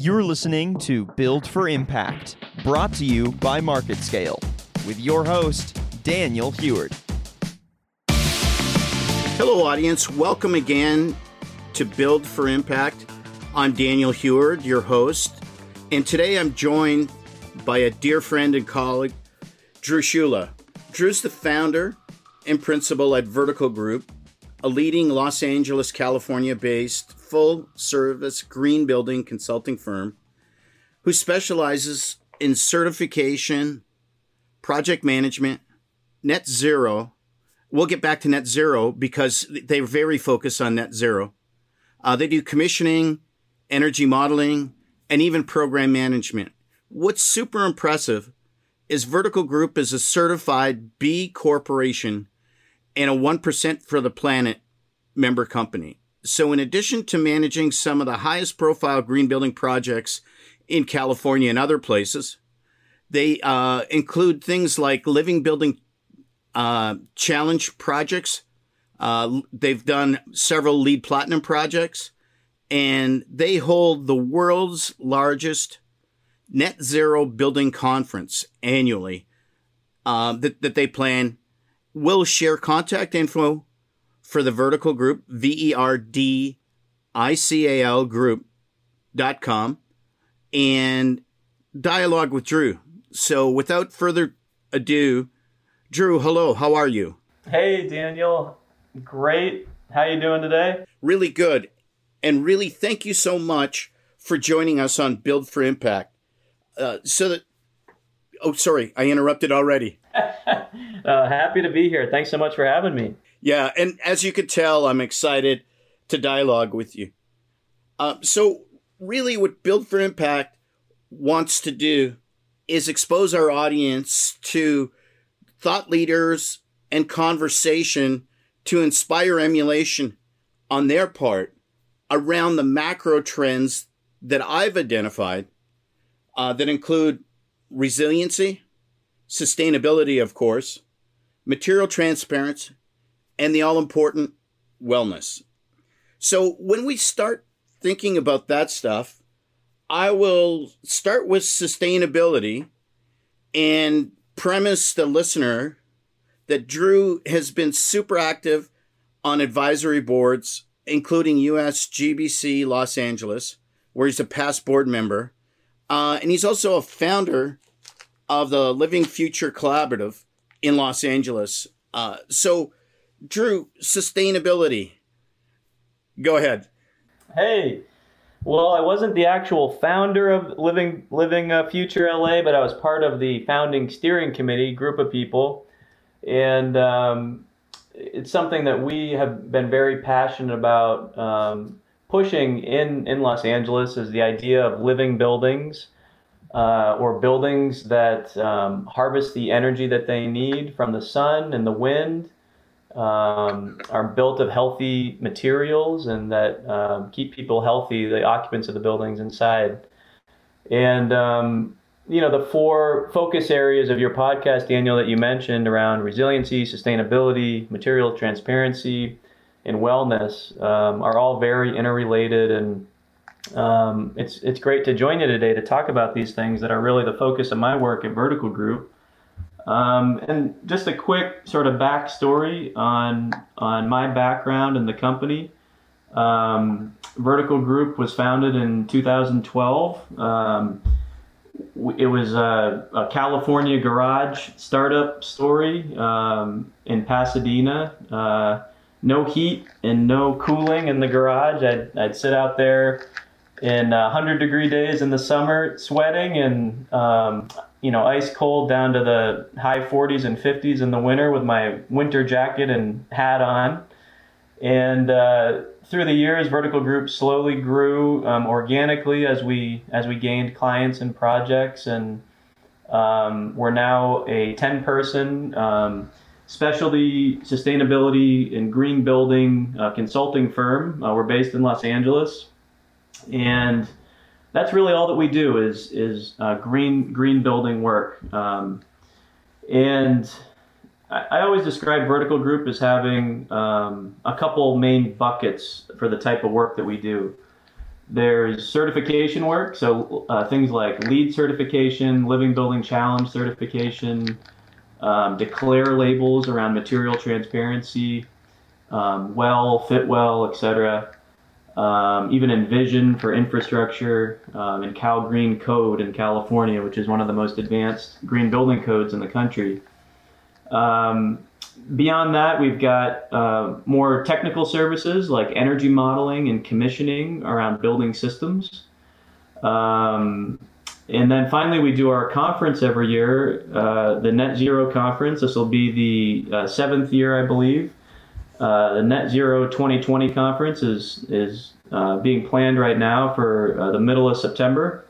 You're listening to Build for Impact, brought to you by MarketScale, with your host, Daniel Heward. Hello, audience. Welcome again to Build for Impact. I'm Daniel Heward, your host, and today I'm joined by a dear friend and colleague, Drew Shula. Drew's the founder and principal at Verdical Group, a leading Los Angeles, California based full service green building consulting firm who specializes in certification, project management, net zero. We'll get back to net zero because they're very focused on net zero. Uh, they do commissioning, energy modeling, and even program management. What's super impressive is Verdical Group is a certified B corporation and a 1% for the planet member company. So, in addition to managing some of the highest profile green building projects in California and other places, they uh, include things like living building uh, challenge projects. Uh, they've done several LEED platinum projects, and they hold the world's largest net zero building conference annually uh, that, that they plan. We'll share contact info for the Verdical group, V E R D I C A L group.com, and dialogue with Drew. So without further ado, Drew, hello, how are you? Hey, Daniel. Great. How you doing today? Really good. And really thank you so much for joining us on Build for Impact. Uh, so that Oh, sorry, I interrupted already. uh, happy to be here. Thanks so much for having me. Yeah, and as you could tell, I'm excited to dialogue with you. Uh, so, really, what Build for Impact wants to do is expose our audience to thought leaders and conversation to inspire emulation on their part around the macro trends that I've identified uh, that include resiliency, sustainability, of course, material transparency, and the all important wellness. So when we start thinking about that stuff, I will start with sustainability and premise the listener that Drew has been super active on advisory boards, including US GBC Los Angeles, where he's a past board member. Uh, and he's also a founder of the Living Future Collaborative in Los Angeles. Uh, so Drew, sustainability. Go ahead. Hey, well, I wasn't the actual founder of Living Living uh, Future LA, but I was part of the founding steering committee group of people, and um, it's something that we have been very passionate about um, pushing in in Los Angeles. Is the idea of living buildings. Uh, or buildings that um, harvest the energy that they need from the sun and the wind, um, are built of healthy materials and that um, keep people healthy, the occupants of the buildings inside. And, um, you know, the four focus areas of your podcast, Daniel, that you mentioned around resiliency, sustainability, material transparency, and wellness um, are all very interrelated. And um, it's, it's great to join you today to talk about these things that are really the focus of my work at Verdical Group. Um, and just a quick sort of backstory on on my background and the company. Um, Verdical Group was founded in 2012. Um, it was a, a, California garage startup story um, in Pasadena. Uh, no heat and no cooling in the garage. I'd, I'd sit out there in 100 degree days in the summer sweating and um, you know, ice cold down to the high 40s and 50s in the winter with my winter jacket and hat on. And uh, through the years, Verdical Group slowly grew um, organically as we as we gained clients and projects, and um, we're now a 10-person um, specialty sustainability and green building uh, consulting firm. Uh, we're based in Los Angeles, and that's really all that we do is is uh, green green building work. Um, and I, I, always describe Verdical Group as having um, a couple main buckets for the type of work that we do. there's certification work, so uh, things like LEED certification, Living Building Challenge certification, um, declare labels around material transparency, um, well, Fitwel, etc. Um, even Envision for infrastructure, um, and Cal Green Code in California, which is one of the most advanced green building codes in the country. Um, beyond that, we've got uh, more technical services like energy modeling and commissioning around building systems. Um, and then finally, we do our conference every year, uh, the Net Zero Conference. This will be the uh, seventh year, I believe. Uh, the Net Zero 2020 conference is is uh, being planned right now for uh, the middle of September,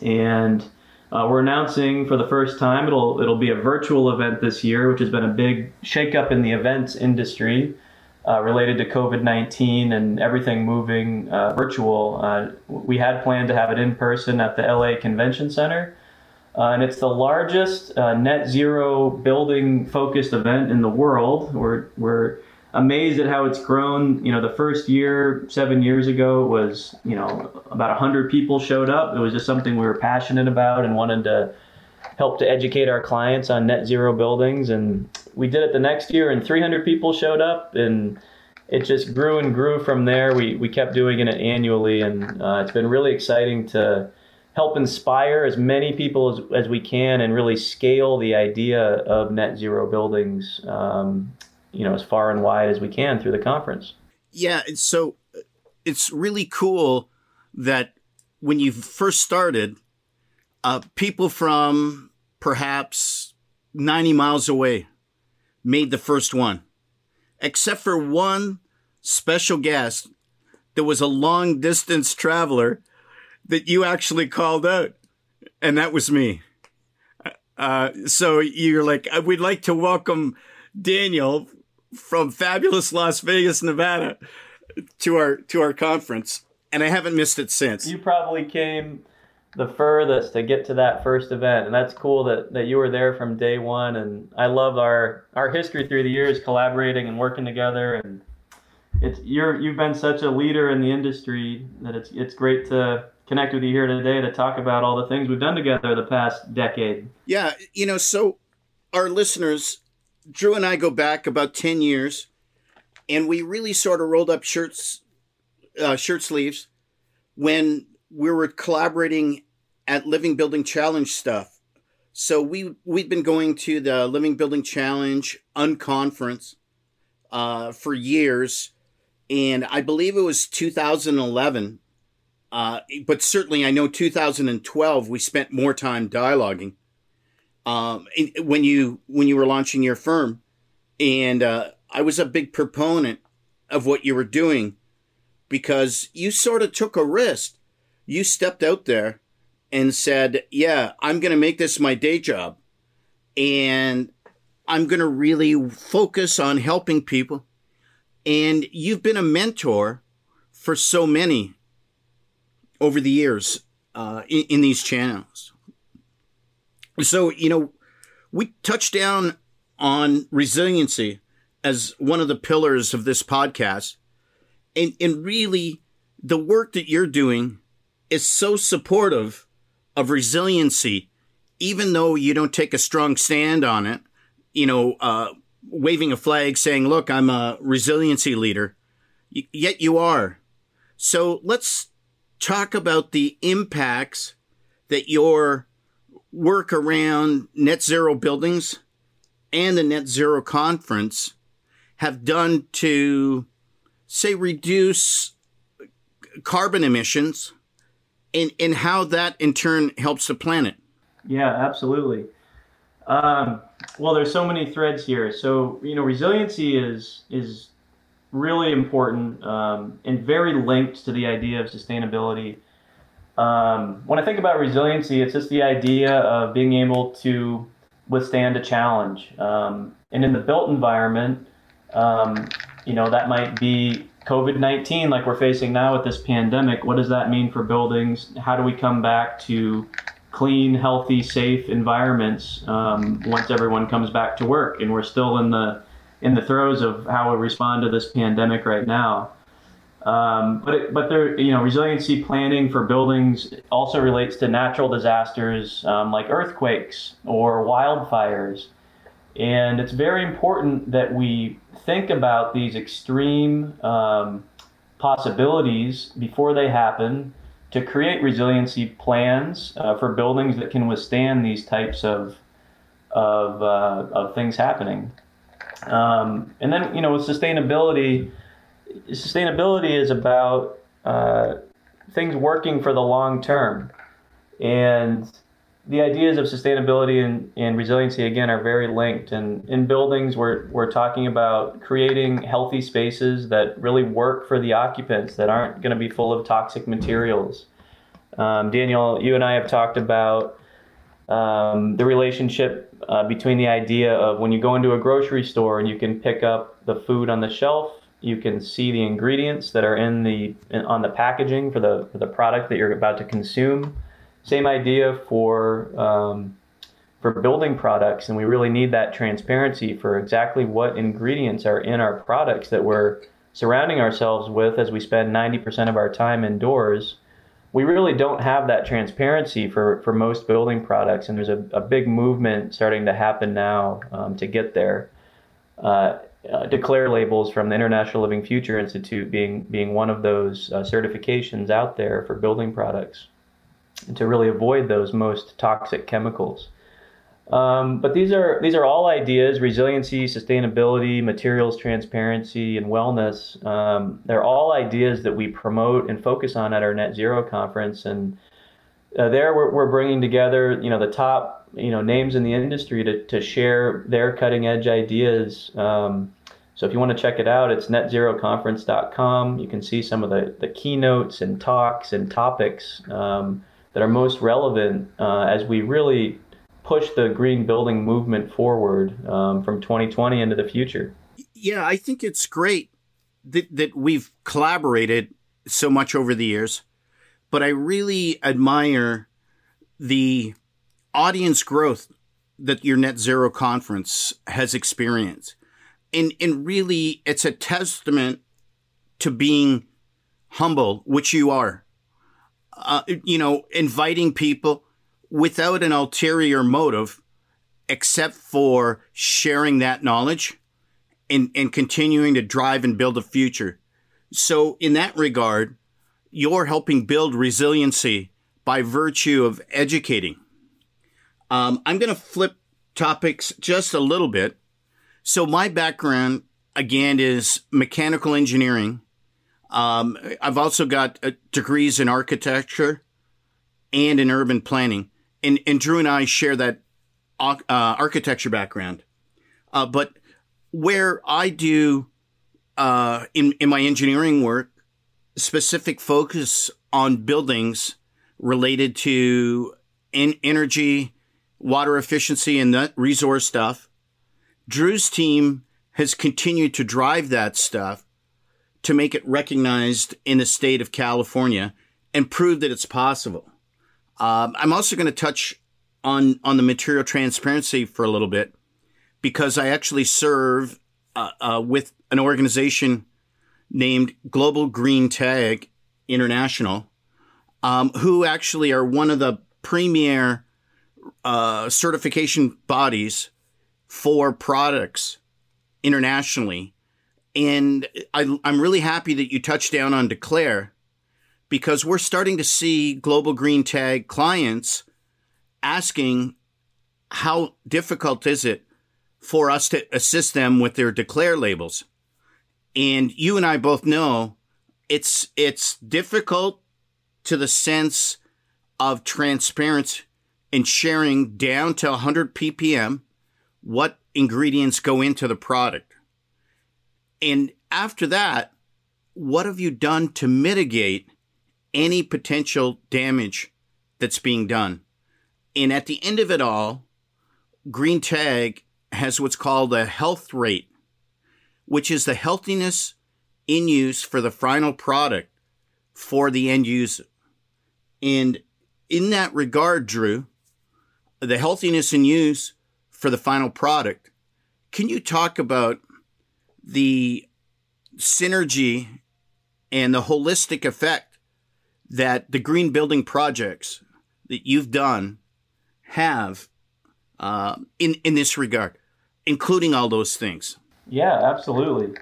and uh, we're announcing for the first time it'll it'll be a virtual event this year, which has been a big shakeup in the events industry uh, related to COVID nineteen and everything moving virtual. We had planned to have it in person at the LA Convention Center, uh, and it's the largest uh, net zero building focused event in the world. We're we're amazed at how it's grown. You know, the first year, seven years ago, was you know about hundred people showed up. It was just something we were passionate about and wanted to help to educate our clients on net zero buildings. And we did it the next year, and 300 people showed up, and it just grew and grew from there. We we kept doing it annually, and uh, it's been really exciting to help inspire as many people as, as we can and really scale the idea of net zero buildings um, you know as far and wide as we can through the conference. Yeah, so it's really cool that when you first started, uh, people from perhaps 90 miles away made the first one, except for one special guest that was a long distance traveler that you actually called out, and that was me. Uh, so you're like, we'd like to welcome Daniel from fabulous Las Vegas, Nevada, to our to our conference, and I haven't missed it since. You probably came the furthest to get to that first event, and that's cool that, that you were there from day one. And I love our our history through the years, collaborating and working together. And it's you're you've been such a leader in the industry that it's it's great to connect with you here today to talk about all the things we've done together the past decade. Yeah, you know, so our listeners Drew and I go back about 10 years, and we really sort of rolled up shirts, uh, shirt sleeves when we were collaborating at Living Building Challenge stuff. So we we've been going to the Living Building Challenge unconference uh, for years, and I believe it was 2011. Uh, but certainly, I know 2012 we spent more time dialoguing um, when you when you were launching your firm, and uh, I was a big proponent of what you were doing because you sort of took a risk. You stepped out there and said, "Yeah, I'm going to make this my day job, and I'm going to really focus on helping people." And you've been a mentor for so many over the years uh, in, in these channels. So, you know, we touched down on resiliency as one of the pillars of this podcast. And, and really, the work that you're doing is so supportive of resiliency, even though you don't take a strong stand on it, you know, uh, waving a flag saying, look, I'm a resiliency leader, y- yet you are. So let's talk about the impacts that your work around net zero buildings and the net zero conference have done to say reduce carbon emissions and, and how that in turn helps the planet. Yeah, absolutely. Um, well, there's so many threads here. So, you know, resiliency is, is really important um, and very linked to the idea of sustainability um, when I think about resiliency, it's just the idea of being able to withstand a challenge. Um, and in the built environment, um, you know, that might be COVID 19, like we're facing now with this pandemic. What does that mean for buildings? How do we come back to clean, healthy, safe environments um, once everyone comes back to work? And we're still in the in the throes of how we respond to this pandemic right now. Um, but it, but there, you know, resiliency planning for buildings also relates to natural disasters um, like earthquakes or wildfires, and it's very important that we think about these extreme um, possibilities before they happen to create resiliency plans uh, for buildings that can withstand these types of of, uh, of things happening. Um, and then you know with sustainability, sustainability is about uh, things working for the long term, and the ideas of sustainability and, and resiliency again are very linked. And in buildings, we're we're talking about creating healthy spaces that really work for the occupants that aren't going to be full of toxic materials. Um, Daniel, you and I have talked about um, the relationship uh, between the idea of when you go into a grocery store and you can pick up the food on the shelf, you can see the ingredients that are in the in, on the packaging for the for the product that you're about to consume. Same idea for um, for building products, and we really need that transparency for exactly what ingredients are in our products that we're surrounding ourselves with as we spend 90% of our time indoors. We really don't have that transparency for, for most building products, and there's a, a big movement starting to happen now um, to get there. Uh, uh, declare labels from the International Living Future Institute being being one of those uh, certifications out there for building products to really avoid those most toxic chemicals. Um, but these are these are all ideas: resiliency, sustainability, materials transparency, and wellness. Um, they're all ideas that we promote and focus on at our Net Zero conference. And uh, there, we're, we're bringing together, you know, the top, you know, names in the industry to, to share their cutting edge ideas. Um, so if you want to check it out, it's netzeroconference.com. You can see some of the, the keynotes and talks and topics um, that are most relevant uh, as we really push the green building movement forward um, from 2020 into the future. Yeah, I think it's great that, that we've collaborated so much over the years, but I really admire the audience growth that your net zero conference has experienced. And, and really, it's a testament to being humble, which you are uh, you know, inviting people without an ulterior motive except for sharing that knowledge and, and continuing to drive and build a future. So, in that regard, you're helping build resiliency by virtue of educating. Um, I'm going to flip topics just a little bit. So, my background, again, is mechanical engineering um, I've also got uh, degrees in architecture and in urban planning. And, and Drew and I share that uh, architecture background. Uh, but where I do uh, in, in my engineering work, specific focus on buildings related to in energy, water efficiency, and that resource stuff. Drew's team has continued to drive that stuff to make it recognized in the state of California and prove that it's possible. Um, I'm also going to touch on on the material transparency for a little bit because I actually serve uh, uh, with an organization named Global Green Tag International, um, who actually are one of the premier uh, certification bodies for products internationally and I, I'm really happy that you touched down on Declare because we're starting to see Global Green Tag clients asking how difficult is it for us to assist them with their Declare labels. And you and I both know it's it's difficult to the sense of transparency and sharing down to 100 ppm what ingredients go into the product. And after that, what have you done to mitigate any potential damage that's being done? And at the end of it all, Green Tag has what's called a health rate, which is the healthiness in use for the final product for the end user. And in that regard, Drew, the healthiness in use for the final product, can you talk about the synergy and the holistic effect that the green building projects that you've done have uh, in in this regard, including all those things. Yeah, absolutely.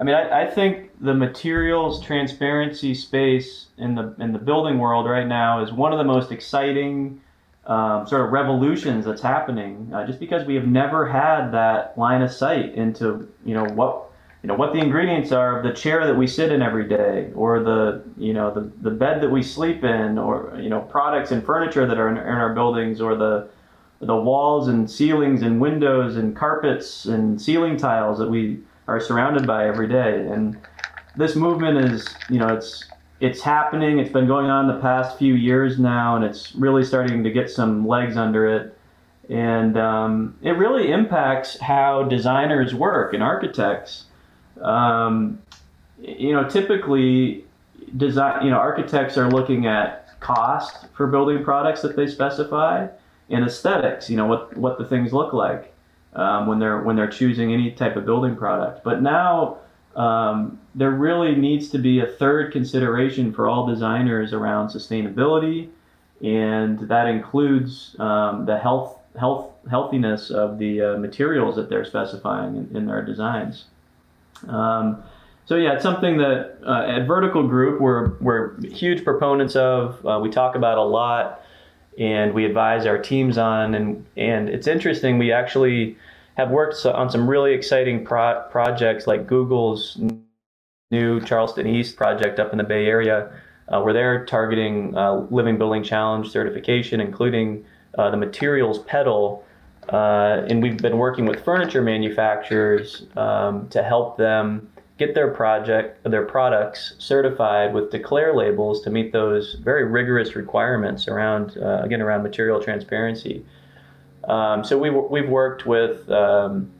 I mean, I, I, think the materials transparency space in the in the building world right now is one of the most exciting um, sort of revolutions that's happening. Uh, just because we have never had that line of sight into you know what you know what the ingredients are of the chair that we sit in every day, or the you know the, the bed that we sleep in, or you know products and furniture that are in, in our buildings, or the the walls and ceilings and windows and carpets and ceiling tiles that we are surrounded by every day. And this movement is, you know, it's it's happening. It's been going on the past few years now, and it's really starting to get some legs under it. And um, it really impacts how designers work and architects. Um, you know, typically, design. You know, architects are looking at cost for building products that they specify and aesthetics. You know, what what the things look like um, when they're when they're choosing any type of building product. But now um, there really needs to be a third consideration for all designers around sustainability, and that includes um, the health health healthiness of the uh, materials that they're specifying in, in their designs. Um, so yeah, it's something that uh, at Verdical Group we're we're huge proponents of. Uh, we talk about a lot and we advise our teams on. And, and it's interesting, we actually have worked on some really exciting pro- projects like Google's new Charleston East project up in the Bay Area, uh, where they're targeting uh, Living Building Challenge certification, including uh, the materials petal. Uh, and we've been working with furniture manufacturers um, to help them get their project their products certified with declare labels to meet those very rigorous requirements around uh, again around material transparency um, so we, we've worked with um,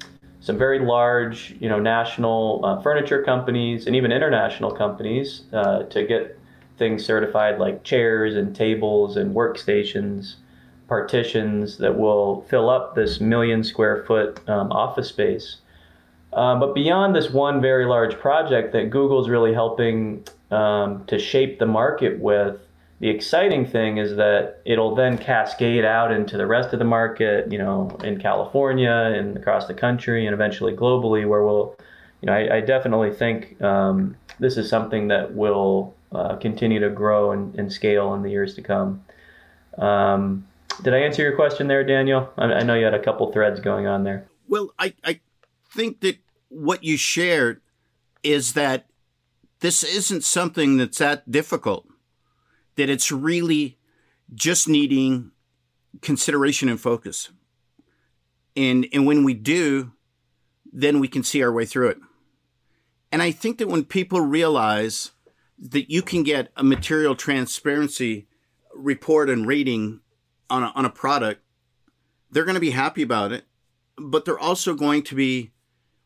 some very large you know national uh, furniture companies and even international companies uh, to get things certified like chairs and tables and workstations partitions that will fill up this million square foot um, office space. Um, but beyond this one very large project that Google's really helping um, to shape the market with, the exciting thing is that it'll then cascade out into the rest of the market, you know, in California and across the country and eventually globally, where we'll, you know, I, I definitely think um, this is something that will uh, continue to grow and, and, scale in the years to come. Um, did I answer your question there, Daniel? I, I know you had a couple threads going on there. Well, I, I think that what you shared is that this isn't something that's that difficult, that it's really just needing consideration and focus. And, and when we do, then we can see our way through it. And I think that when people realize that you can get a material transparency report and rating on a, on a product, they're going to be happy about it, but they're also going to be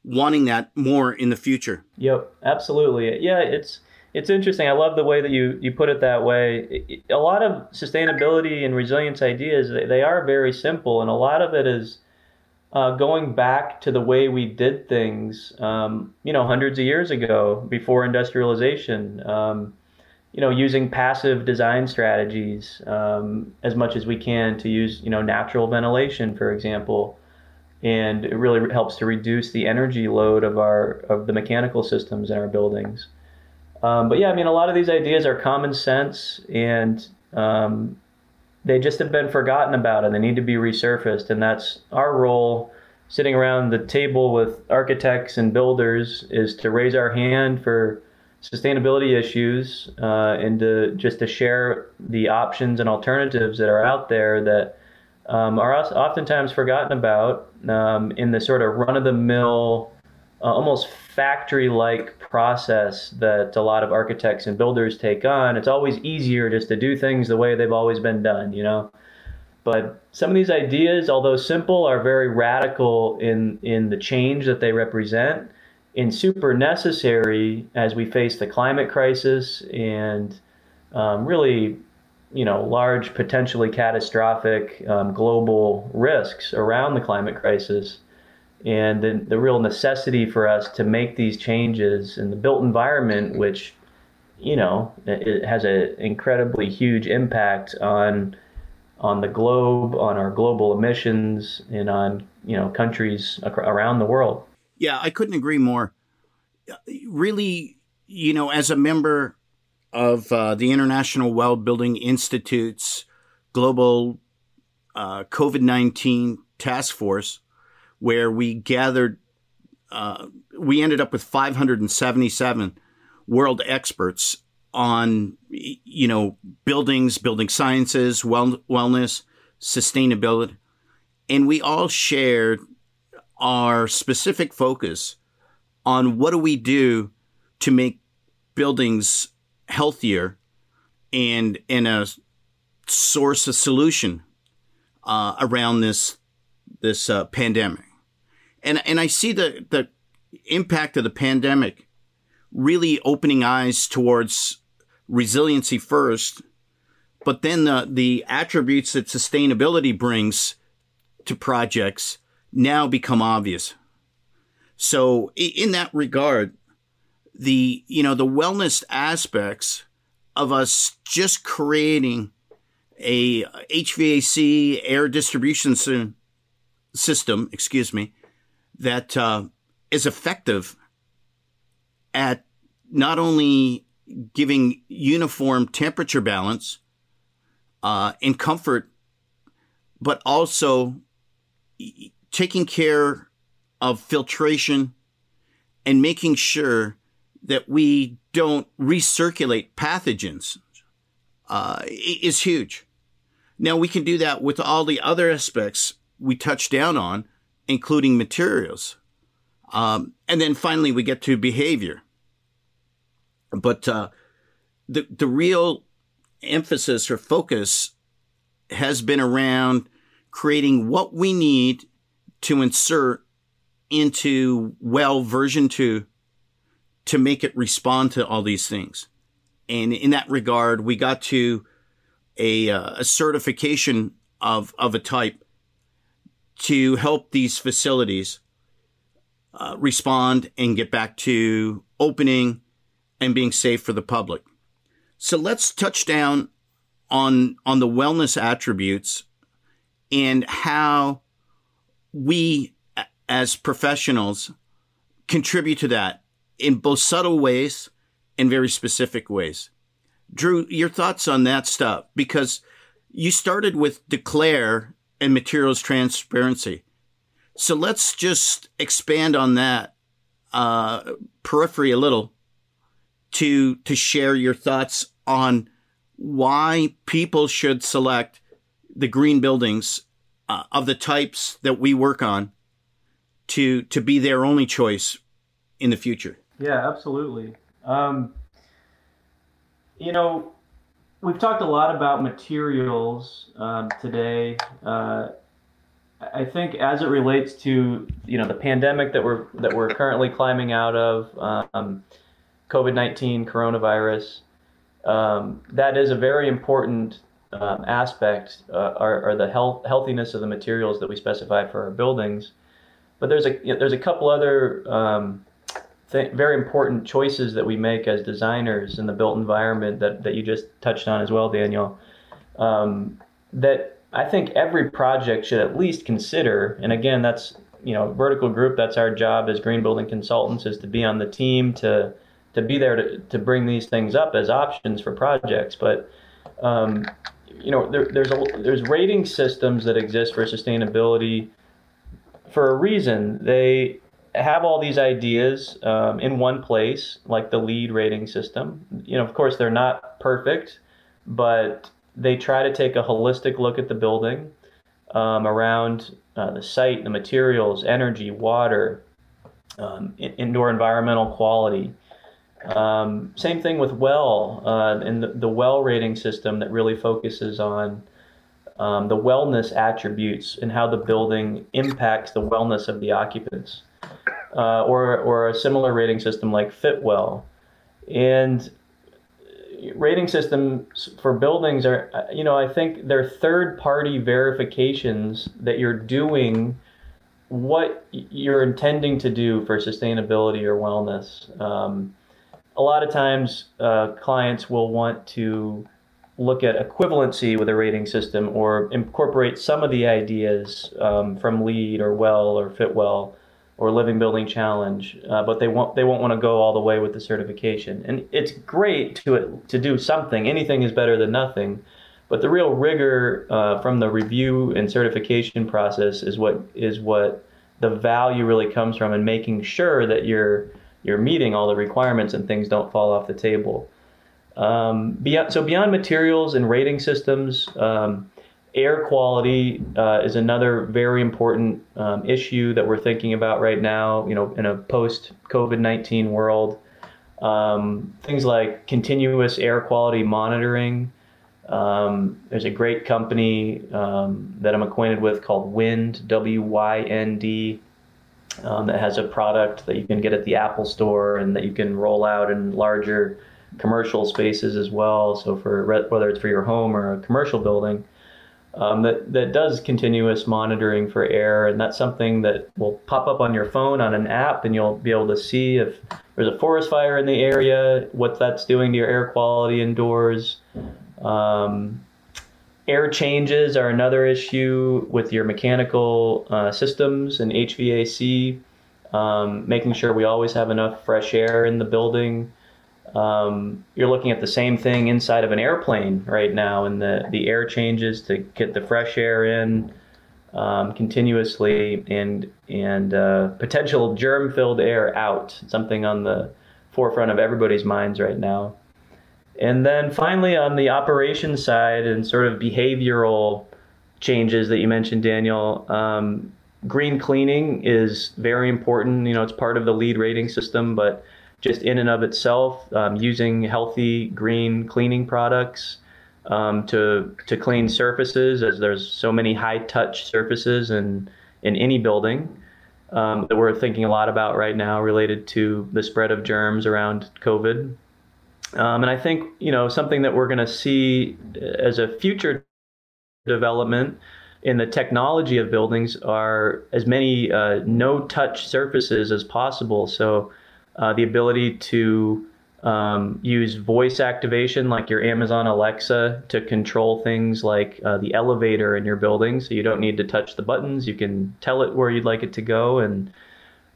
wanting that more in the future. Yep, absolutely. Yeah, it's it's interesting. I love the way that you you put it that way. A lot of sustainability and resilience ideas they, they are very simple, and a lot of it is uh, going back to the way we did things. Um, you know, hundreds of years ago, before industrialization. Um, you know, using passive design strategies um, as much as we can to use, you know, natural ventilation, for example and it really helps to reduce the energy load of our of the mechanical systems in our buildings. Um, but yeah, I mean, a lot of these ideas are common sense, and um, they just have been forgotten about, and they need to be resurfaced. And that's our role, sitting around the table with architects and builders, is to raise our hand for sustainability issues uh, and to just to share the options and alternatives that are out there that um, are oftentimes forgotten about um, in the sort of run of the mill, uh, almost factory like process that a lot of architects and builders take on. It's always easier just to do things the way they've always been done, you know? But some of these ideas, although simple, are very radical in, in the change that they represent and super necessary as we face the climate crisis and um, really you know, large, potentially catastrophic um, global risks around the climate crisis. And the, the real necessity for us to make these changes in the built environment, which you know, it, has an incredibly huge impact on on the globe, on our global emissions, and on you know countries around the world. Yeah, I couldn't agree more. Really, you know, as a member of uh, the International Well Building Institute's global uh, COVID 19 task force, where we gathered, uh, we ended up with 577 world experts on, you know, buildings, building sciences, well, wellness, sustainability. And we all shared our specific focus on what do we do to make buildings healthier and in a source of solution uh, around this this uh, pandemic. And and I see the the impact of the pandemic really opening eyes towards resiliency first, but then the the attributes that sustainability brings to projects now become obvious. So in that regard, the you know the wellness aspects of us just creating a HVAC air distribution system, excuse me, that uh, is effective at not only giving uniform temperature balance uh, and comfort, but also taking care of filtration and making sure that we don't recirculate pathogens uh, is huge. Now we can do that with all the other aspects we touched down on, including materials. Um, and then finally we get to behavior. But uh, the the real emphasis or focus has been around creating what we need to insert into well version 2 to make it respond to all these things. And in that regard, we got to a, uh, a certification of, of a type to help these facilities uh, respond and get back to opening and being safe for the public. So let's touch down on on the wellness attributes and how we as professionals contribute to that in both subtle ways and very specific ways. Drew, your thoughts on that stuff because you started with declare and materials transparency. So let's just expand on that uh, periphery a little to to share your thoughts on why people should select the green buildings uh, of the types that we work on to to be their only choice in the future. Yeah, absolutely. Um, you know, we've talked a lot about materials um, today. Uh, I think as it relates to you know the pandemic that we're that we're currently climbing out of, um, COVID nineteen, coronavirus, um, that is a very important um, aspect, uh, are, are, the health healthiness of the materials that we specify for our buildings. But there's a you know, there's a couple other um, th- very important choices that we make as designers in the built environment that, that you just touched on as well, Daniel. Um, that I think every project should at least consider. And again, that's you know Verdical group. That's our job as green building consultants is to be on the team to to be there to, to bring these things up as options for projects. But um, you know there, there's a, there's rating systems that exist for sustainability for a reason. They have all these ideas um, in one place, like the LEED rating system. You know, of course, they're not perfect, but they try to take a holistic look at the building um, around uh, the site, the materials, energy, water, um, indoor environmental quality. Um, same thing with well uh, and the, the, well rating system that really focuses on um, the wellness attributes and how the building impacts the wellness of the occupants uh, or, or a similar rating system like Fitwel, And rating systems for buildings are, you know, I think they're third party verifications that you're doing what you're intending to do for sustainability or wellness. Um, a lot of times uh, clients will want to look at equivalency with a rating system or incorporate some of the ideas um, from LEED or WELL or Fitwel or Living Building Challenge, uh, but they won't they won't want to go all the way with the certification. And it's great to to do something. Anything is better than nothing. But the real rigor uh, from the review and certification process is what is what the value really comes from, and making sure that you're you're meeting all the requirements and things don't fall off the table. Um, beyond, so beyond materials and rating systems, um, air quality uh, is another very important um, issue that we're thinking about right now. You know, in a post COVID nineteen world, um, things like continuous air quality monitoring. Um, there's a great company um, that I'm acquainted with called Wynd W Y N D um, that has a product that you can get at the Apple Store and that you can roll out in larger commercial spaces as well. So for whether it's for your home or a commercial building, um, that that does continuous monitoring for air, and that's something that will pop up on your phone on an app, and you'll be able to see if there's a forest fire in the area, what that's doing to your air quality indoors. Um, Air changes are another issue with your mechanical uh, systems and HVAC, um, making sure we always have enough fresh air in the building. Um, you're looking at the same thing inside of an airplane right now, and the, the air changes to get the fresh air in um, continuously and and uh, potential germ-filled air out. Something on the forefront of everybody's minds right now. And then finally, on the operation side and sort of behavioral changes that you mentioned, Daniel, um, green cleaning is very important. You know, it's part of the LEED rating system, but just in and of itself, um, using healthy green cleaning products um, to to clean surfaces, as there's so many high touch surfaces in in any building. Um, that we're thinking a lot about right now related to the spread of germs around COVID. Um, and I think you know something that we're going to see as a future development in the technology of buildings are as many uh, no-touch surfaces as possible. So uh, the ability to um, use voice activation, like your Amazon Alexa, to control things like uh, the elevator in your building. So you don't need to touch the buttons; you can tell it where you'd like it to go. And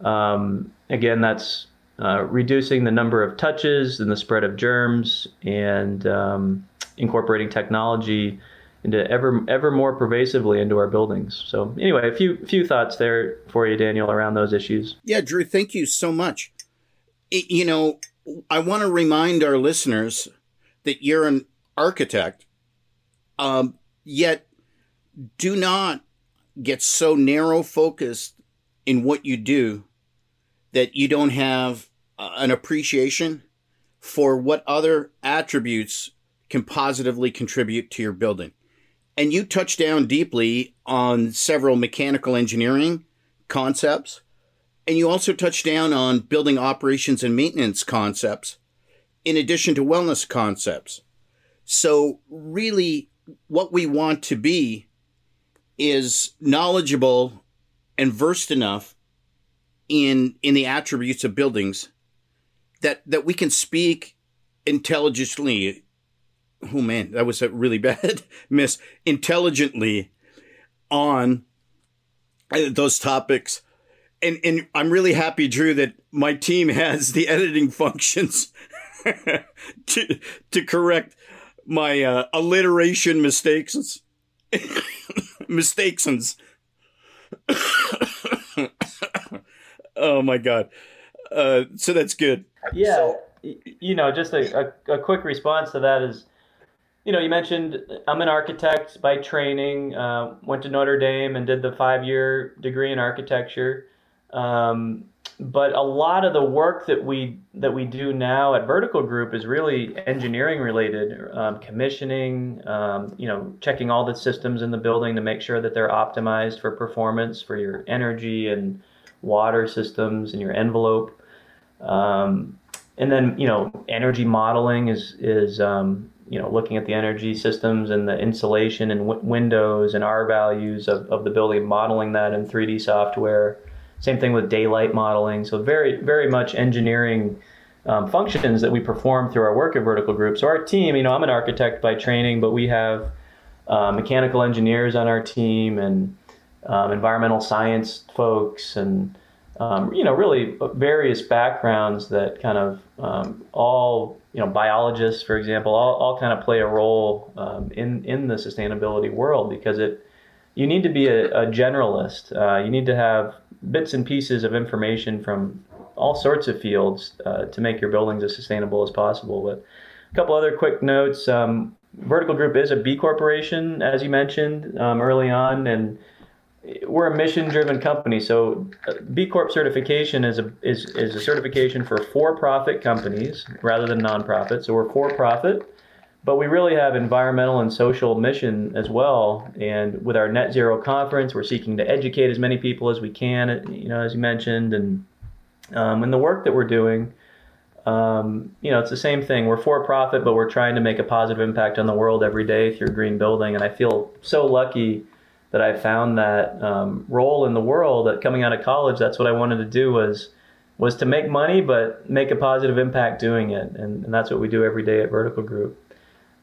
um, again, that's uh, reducing the number of touches and the spread of germs, and um, incorporating technology into ever ever more pervasively into our buildings. So anyway, a few few thoughts there for you, Daniel, around those issues. Yeah, Drew, thank you so much. You know, I want to remind our listeners that you're an architect, um, yet do not get so narrow focused in what you do that you don't have an appreciation for what other attributes can positively contribute to your building. And you touch down deeply on several mechanical engineering concepts. And you also touch down on building operations and maintenance concepts, in addition to wellness concepts. So, really, what we want to be is knowledgeable and versed enough in, in the attributes of buildings that that we can speak intelligently. Oh man, that was a really bad miss. Intelligently on uh, those topics. And and I'm really happy, Drew, that my team has the editing functions to to correct my uh, alliteration mistakes. mistakes. oh my god. Uh, so that's good. Yeah, so, you know, just a, a, a, quick response to that is, you know, you mentioned I'm an architect by training. Uh, went to Notre Dame and did the five year degree in architecture. Um, but a lot of the work that we that we do now at Verdical Group is really engineering related, um, commissioning, um, you know, checking all the systems in the building to make sure that they're optimized for performance for your energy and water systems and your envelope. Um, and then you know energy modeling is is um, you know looking at the energy systems and the insulation and w- windows and R values of, of the building, modeling that in 3D software. Same thing with daylight modeling. So very very much engineering um, functions that we perform through our work at Verdical Group. So our team, you know, I'm an architect by training, but we have uh, mechanical engineers on our team and um, environmental science folks and um, you know really various backgrounds that kind of um, all you know biologists for example all, all kind of play a role um, in in the sustainability world because it you need to be a, a generalist uh, you need to have bits and pieces of information from all sorts of fields uh, to make your buildings as sustainable as possible but a couple other quick notes um, Verdical Group is a B corporation, as you mentioned um, early on, and we're a mission-driven company. So uh, B Corp certification is a is, is a certification for for-profit companies rather than nonprofit. So we're for-profit, but we really have environmental and social mission as well. And with our Net Zero conference, we're seeking to educate as many people as we can. You know, as you mentioned, and um, and the work that we're doing um, you know, it's the same thing. We're for profit, but we're trying to make a positive impact on the world every day through green building. And I feel so lucky that I found that um, role in the world. That coming out of college, that's what I wanted to do was was to make money, but make a positive impact doing it. And, and that's what we do every day at Verdical Group.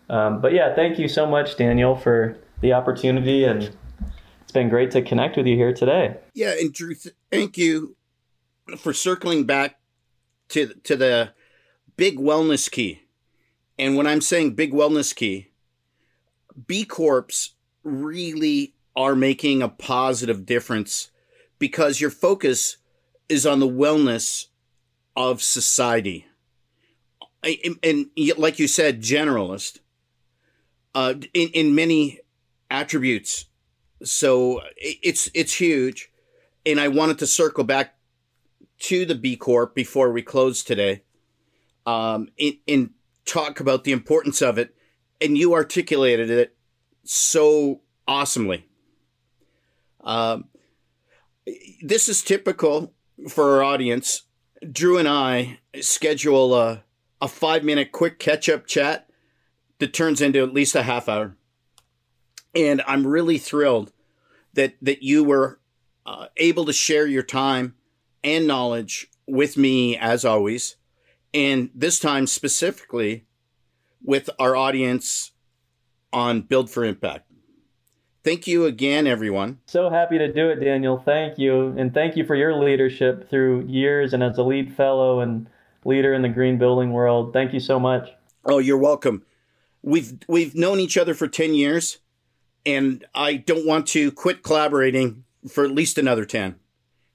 Um, but yeah, thank you so much, Daniel, for the opportunity, and it's been great to connect with you here today. Yeah, and Drew, thank you for circling back to to the big wellness key. And when I'm saying big wellness key, B Corps really are making a positive difference because your focus is on the wellness of society. And, and like you said, generalist uh, in, in many attributes. So it's it's huge. And I wanted to circle back to the B Corp before we close today um, and, and talk about the importance of it. And you articulated it so awesomely. Um, this is typical for our audience. Drew and I schedule a, a five minute quick catch up chat that turns into at least a half hour. And I'm really thrilled that, that you were uh, able to share your time and knowledge with me as always. And this time specifically with our audience on Build for Impact. Thank you again, everyone. So happy to do it, Daniel. Thank you. And thank you for your leadership through years and as a LEED fellow and leader in the green building world. Thank you so much. Oh, you're welcome. We've we've known each other for 10 years and I don't want to quit collaborating for at least another 10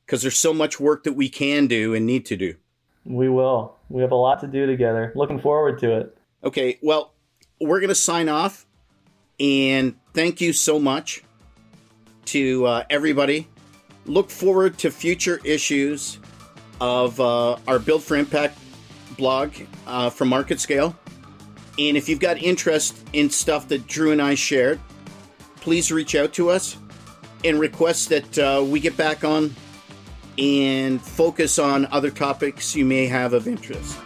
because there's so much work that we can do and need to do. We will. We have a lot to do together. Looking forward to it. Okay, well, we're going to sign off. And thank you so much to uh, everybody. Look forward to future issues of uh, our Build for Impact blog uh, from Market Scale. And if you've got interest in stuff that Drew and I shared, please reach out to us and request that uh, we get back on and focus on other topics you may have of interest.